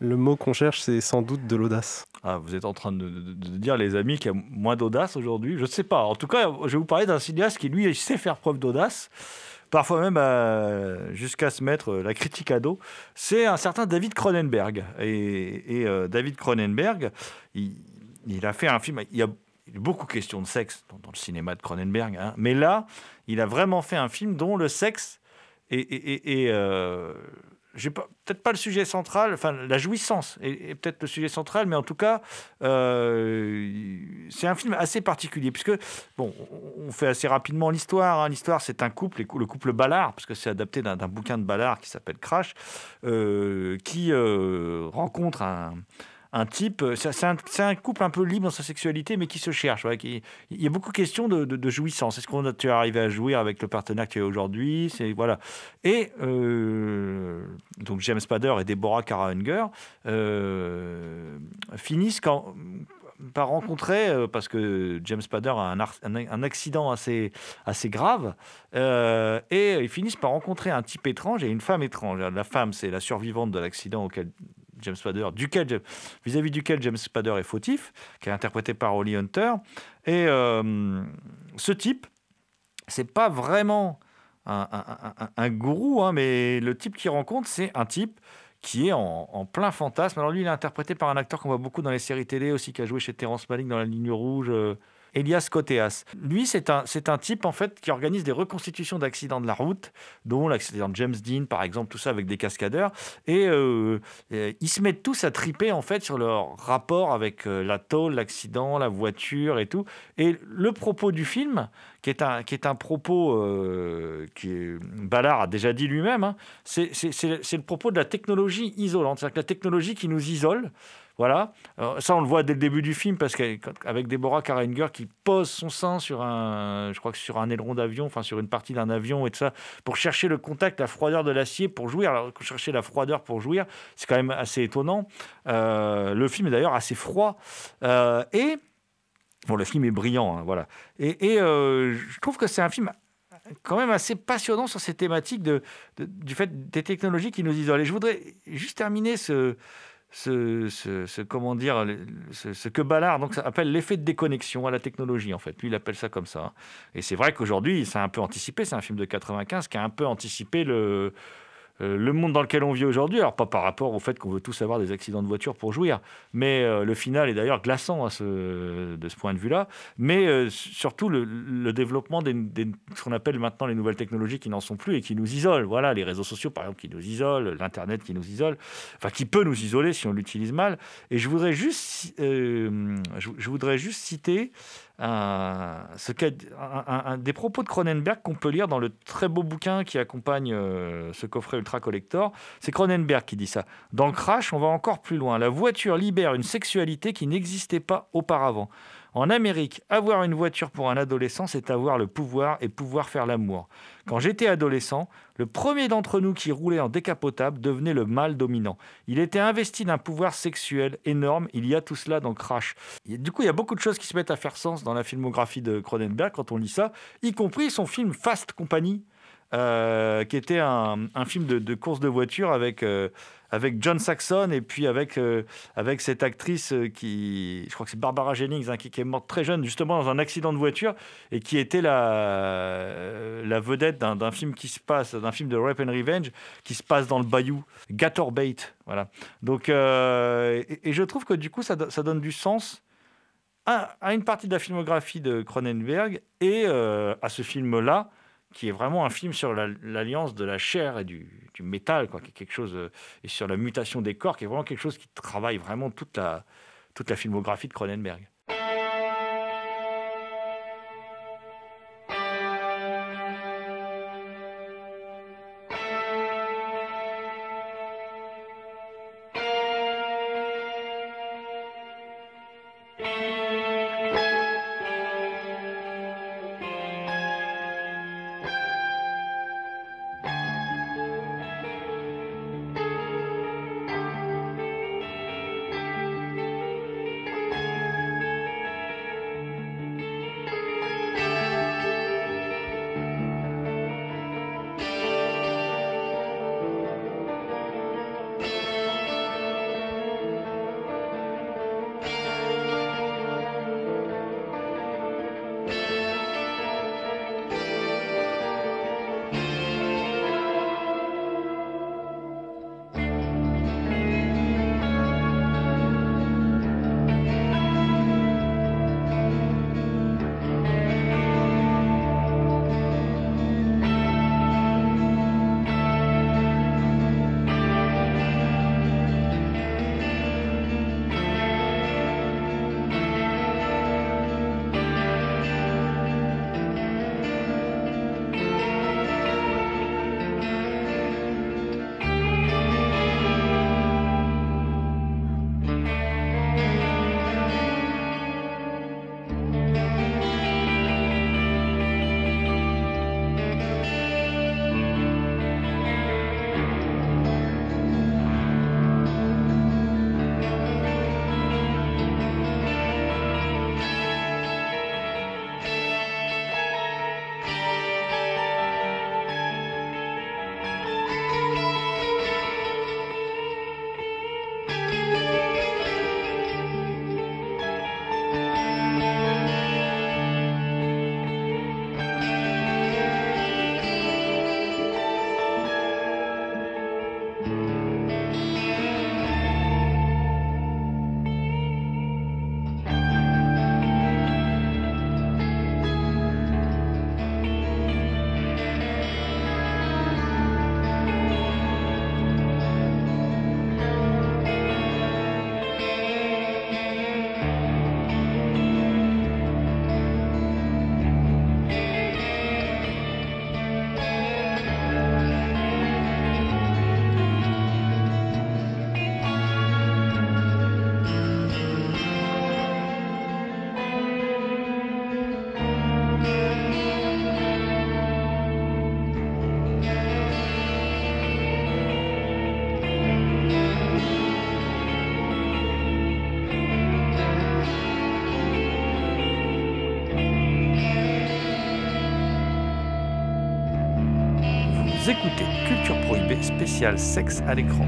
Speaker 5: Le mot qu'on cherche, c'est sans doute de l'audace.
Speaker 3: Ah, vous êtes en train de, dire, les amis, qu'il y a moins d'audace aujourd'hui? Je ne sais pas. En tout cas, je vais vous parler d'un cinéaste qui, lui, sait faire preuve d'audace parfois même jusqu'à se mettre la critique à dos, c'est un certain David Cronenberg. Et, David Cronenberg, il, il, a fait un film, il y a il a beaucoup question de sexe dans, le cinéma de Cronenberg, hein. mais là, il a vraiment fait un film dont le sexe est, euh, peut-être pas le sujet central, enfin la jouissance est, peut-être le sujet central, mais en tout cas, euh, c'est un film assez particulier, puisque, bon, on fait assez rapidement l'histoire. Hein. L'histoire, c'est un couple, le couple Ballard, parce que c'est adapté d'un bouquin de Ballard qui s'appelle Crash, euh, qui rencontre un un type, euh, c'est un, couple un peu libre dans sa sexualité, mais qui se cherche. il y a beaucoup de questions de, jouissance. Est-ce qu'on tu es arrivé à jouir avec le partenaire que tu as aujourd'hui? Voilà. Et euh, donc James Spader et Deborah Kara euh, finissent quand, par rencontrer, parce que James Spader a un, accident assez grave, et ils finissent par rencontrer un type étrange et une femme étrange. La femme, c'est la survivante de l'accident auquel James Spader, vis-à-vis duquel James Spader est fautif, qui est interprété par Holly Hunter. Et euh, ce type, c'est pas vraiment un, gourou, hein, mais le type qu'il rencontre, c'est un type qui est en, plein fantasme. Alors lui, il est interprété par un acteur qu'on voit beaucoup dans les séries télé aussi, qui a joué chez Terrence Malick dans La Ligne Rouge. Euh, Elias Koteas. Lui, c'est un, c'est un type en fait qui organise des reconstitutions d'accidents de la route, dont l'accident de James Dean, par exemple, tout ça avec des cascadeurs. Et euh, ils se mettent tous à triper en fait sur leur rapport avec euh, la tôle, l'accident, la voiture et tout. Et le propos du film, qui est un, qui est un propos euh, qui est, Ballard a déjà dit lui-même, hein, c'est, c'est- c'est- c'est le propos de la technologie isolante, c'est-à-dire que la technologie qui nous isole. Voilà, ça on le voit dès le début du film parce qu'avec Deborah Karanger qui pose son sein sur un, je crois que sur un aileron d'avion, enfin sur une partie d'un avion et tout ça, pour chercher le contact, la froideur de l'acier pour jouir. Alors chercher la froideur pour jouir, c'est quand même assez étonnant. Euh, le film est d'ailleurs assez froid Euh, et bon, le film est brillant, hein, voilà. Et, euh, je trouve que c'est un film quand même assez passionnant sur ces thématiques de- du fait des technologies qui nous isolent. Et je voudrais juste terminer ce, ce, ce- ce- comment dire, ce, que Ballard donc, ça appelle l'effet de déconnexion à la technologie, en fait. Lui, il appelle ça comme ça. Et c'est vrai qu'aujourd'hui, c'est un peu anticipé. C'est un film de 95 qui a un peu anticipé le, euh, le monde dans lequel on vit aujourd'hui. Alors, pas par rapport au fait qu'on veut tous avoir des accidents de voiture pour jouir, mais euh, le final est d'ailleurs glaçant à ce, de ce point de vue-là. Mais euh, surtout, le, développement des, des- ce qu'on appelle maintenant les nouvelles technologies qui n'en sont plus et qui nous isolent. Voilà, les réseaux sociaux, par exemple, qui nous isolent, l'Internet qui nous isole, enfin, qui peut nous isoler si on l'utilise mal. Et je voudrais juste, je, je voudrais juste citer un- un des propos de Cronenberg qu'on peut lire dans le très beau bouquin qui accompagne euh, ce coffret Ultra Collector. C'est Cronenberg qui dit ça. Dans Crash, on va encore plus loin. La voiture libère une sexualité qui n'existait pas auparavant. En Amérique, avoir une voiture pour un adolescent, c'est avoir le pouvoir et pouvoir faire l'amour. Quand j'étais adolescent, le premier d'entre nous qui roulait en décapotable devenait le mâle dominant. Il était investi d'un pouvoir sexuel énorme. Il y a tout cela dans Crash. Du coup, il y a beaucoup de choses qui se mettent à faire sens dans la filmographie de Cronenberg quand on lit ça, y compris son film Fast Company, euh, qui était un, film de, de course de voiture avec, euh, avec John Saxon et puis avec, euh, avec cette actrice qui, je crois que c'est Barbara Jennings, hein, qui, est morte très jeune, justement dans un accident de voiture et qui était la, vedette d'un film qui se passe, d'un film de Rape and Revenge qui se passe dans le bayou, Gator Bait. Voilà. Donc, et, je trouve que du coup, ça, do- ça donne du sens à, une partie de la filmographie de Cronenberg et à ce film-là, qui est vraiment un film sur la- l'alliance de la chair et du, du métal, quoi, qui est quelque chose, euh, et sur la mutation des corps, qui est vraiment quelque chose qui travaille vraiment toute la, toute la filmographie de Cronenberg. Écoutez Culture Prohibée spécial sexe à l'écran.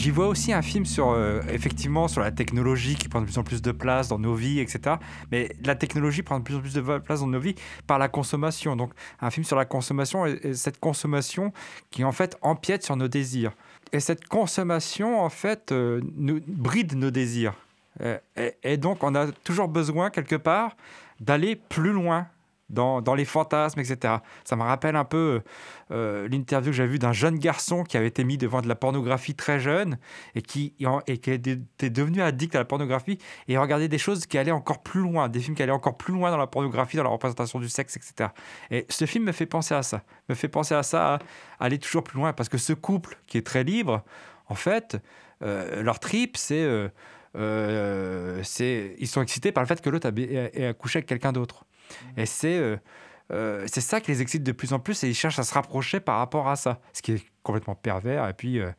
Speaker 6: J'y vois aussi un film sur, euh, effectivement, sur la technologie qui prend de plus en plus de place dans nos vies, etc. Mais la technologie prend de plus en plus de place dans nos vies par la consommation. Donc, un film sur la consommation et, et cette consommation qui, en fait, empiète sur nos désirs. Et cette consommation, en fait, euh, nous bride nos désirs. Euh, et donc, on a toujours besoin, quelque part, d'aller plus loin dans, les fantasmes, etc. Ça me rappelle un peu euh, l'interview que j'ai vue d'un jeune garçon qui avait été mis devant de la pornographie très jeune et qui, était devenu addict à la pornographie et regardait des choses qui allaient encore plus loin, des films qui allaient encore plus loin dans la pornographie, dans la représentation du sexe, etc. Et ce film me fait penser à ça, me fait penser à ça, à aller toujours plus loin, parce que ce couple qui est très libre, en fait, euh, leur trip, c'est... Euh, euh, ils sont excités par le fait que l'autre a, a, a couché avec quelqu'un d'autre. Et c'est euh, c'est ça qui les excite de plus en plus et ils cherchent à se rapprocher par rapport à ça, ce qui est complètement pervers et puis euh,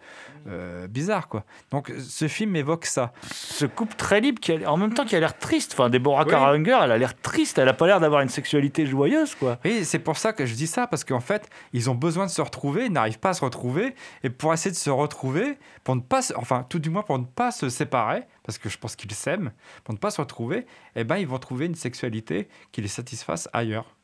Speaker 6: euh, bizarre quoi. Donc ce film évoque ça.
Speaker 3: Ce couple très libre qui a, en même temps qui a l'air triste. Enfin, Deborah oui. Karanger, elle a l'air triste. Elle a pas l'air d'avoir une sexualité joyeuse quoi.
Speaker 6: Oui, c'est pour ça que je dis ça parce qu'en fait ils ont besoin de se retrouver, ils n'arrivent pas à se retrouver et pour essayer de se retrouver, pour ne pas, se, enfin tout du moins pour ne pas se séparer, parce que je pense qu'ils s'aiment, pour ne pas se retrouver, eh ben ils vont trouver une sexualité qui les satisfasse ailleurs.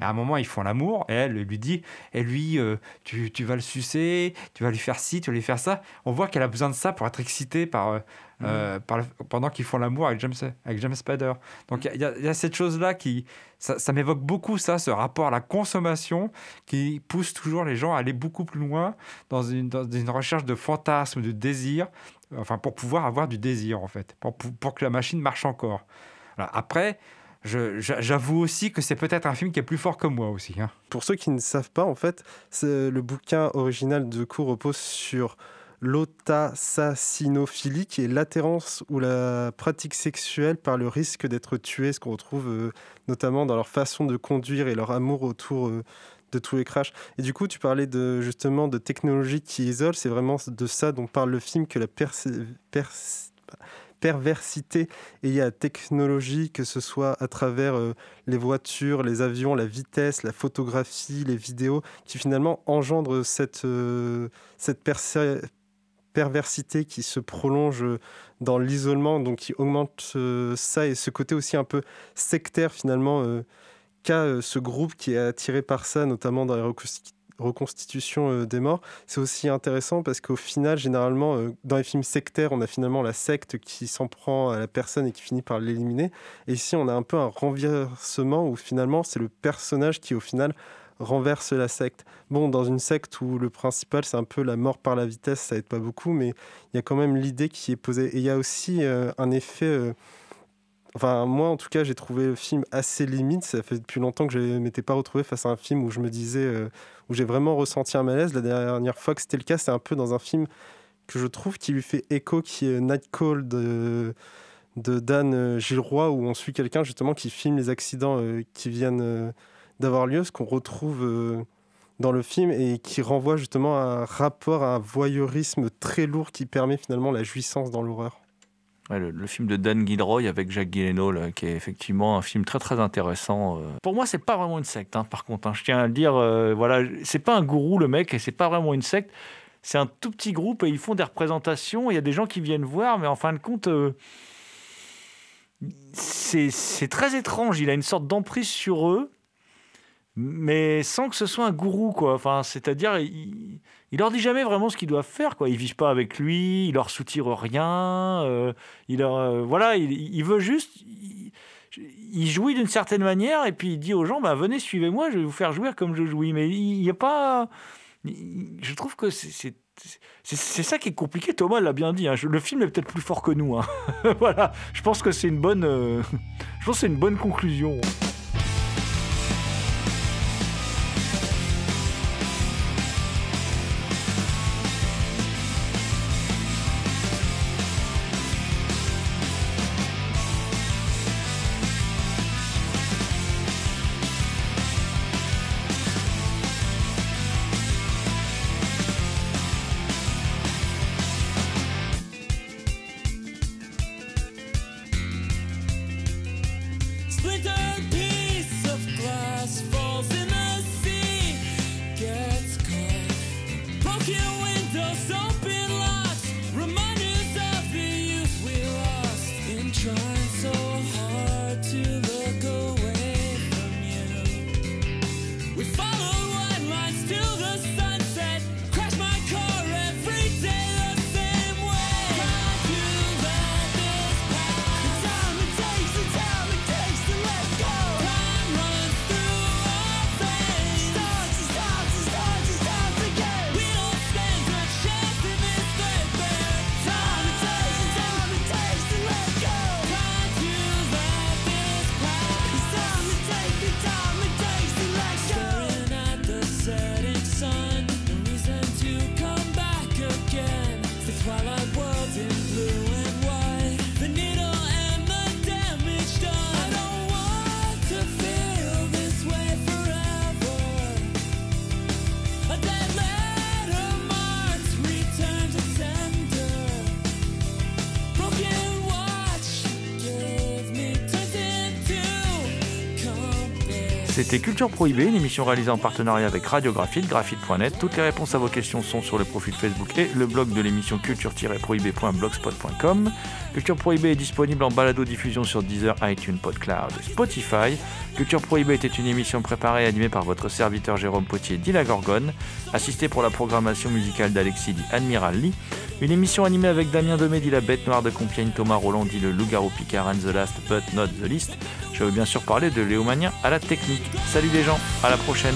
Speaker 6: Et à un moment, ils font l'amour, et elle lui dit, et lui, euh, tu, tu, vas le sucer, tu vas lui faire ci, tu vas lui faire ça. On voit qu'elle a besoin de ça pour être excitée par, euh, mmh. euh, par le, pendant qu'ils font l'amour avec James, avec James Spader. Donc il y, y, a cette chose-là qui, ça, ça m'évoque beaucoup ça, ce rapport à la consommation qui pousse toujours les gens à aller beaucoup plus loin dans une, dans une recherche de fantasme, de désir, enfin pour pouvoir avoir du désir en fait, pour, pour, pour que la machine marche encore. Après, j'avoue aussi que c'est peut-être un film qui est plus fort que moi aussi. Hein.
Speaker 5: Pour ceux qui ne savent pas, en fait, le bouquin original de cours repose sur l'autassacinophilie, qui est l'atterrance ou la pratique sexuelle par le risque d'être tué, ce qu'on retrouve euh, notamment dans leur façon de conduire et leur amour autour euh, de tous les crashs. Et du coup, tu parlais de, justement de technologie qui isole, c'est vraiment de ça dont parle le film, que la perce, perce, perversité et a la technologie, que ce soit à travers euh, les voitures, les avions, la vitesse, la photographie, les vidéos, qui finalement engendrent cette, euh, cette perversité qui se prolonge dans l'isolement, donc qui augmente euh, ça et ce côté aussi un peu sectaire finalement euh, qu'a euh, ce groupe qui est attiré par ça, notamment dans les reconstitution euh, des morts, c'est aussi intéressant parce qu'au final, généralement, euh, dans les films sectaires, on a finalement la secte qui s'en prend à la personne et qui finit par l'éliminer. Et ici, on a un peu un renversement où finalement, c'est le personnage qui, au final, renverse la secte. Bon, dans une secte où le principal, c'est un peu la mort par la vitesse, ça aide pas beaucoup, mais il y a quand même l'idée qui est posée. Et il y a aussi euh, un effet... Enfin, moi, en tout cas, j'ai trouvé le film assez limite. Ça fait depuis longtemps que je ne m'étais pas retrouvé face à un film où je me disais, euh, où j'ai vraiment ressenti un malaise. La dernière fois que c'était le cas, c'est un peu dans un film que je trouve qui lui fait écho, qui est Night Call de, Dan Gilroy, où on suit quelqu'un justement qui filme les accidents euh, qui viennent euh, d'avoir lieu, ce qu'on retrouve euh, dans le film et qui renvoie justement à un rapport à un voyeurisme très lourd qui permet finalement la jouissance dans l'horreur.
Speaker 3: Le, film de Dan Gilroy avec Jacques Gyllenhaal, qui est effectivement un film très très intéressant. Euh. Pour moi, c'est pas vraiment une secte, hein, par contre. Hein, je tiens à le dire, euh, voilà, c'est pas un gourou le mec, et c'est pas vraiment une secte. C'est un tout petit groupe et ils font des représentations. Il y a des gens qui viennent voir, mais en fin de compte, euh, c'est très étrange. Il a une sorte d'emprise sur eux, mais sans que ce soit un gourou, quoi. Enfin, c'est-à-dire, il, il leur dit jamais vraiment ce qu'ils doivent faire, quoi. Ils vivent pas avec lui, il leur soutire rien. Euh, il leur, euh, voilà, il, veut juste. Il, il jouit d'une certaine manière et puis il dit aux gens, bah venez, suivez-moi, je vais vous faire jouir comme je jouis. Mais il n'y a pas. Je trouve que c'est c'est ça qui est compliqué, Thomas l'a bien dit. Hein. Le film est peut-être plus fort que nous. Hein. *laughs* voilà, je pense que c'est une bonne, euh, *laughs* je pense c'est une bonne conclusion. C'était Culture Prohibée, une émission réalisée en partenariat avec Radiographite, graphite.net. Toutes les réponses à vos questions sont sur le profil Facebook et le blog de l'émission culture-prohibée.blogspot.com. Culture Prohibée est disponible en balado-diffusion sur Deezer, iTunes, PodCloud Spotify. Culture Prohibée était une émission préparée et animée par votre serviteur Jérôme Potier dit Gorgone, assisté pour la programmation musicale d'Alexis dit Admiral Lee. Une émission animée avec Damien Demé dit la Bête Noire de Compiègne, Thomas Roland dit le Loup-garou Picard and the Last but not the least. Je veux bien sûr parler de Léomania à la technique. Salut les gens, à la prochaine.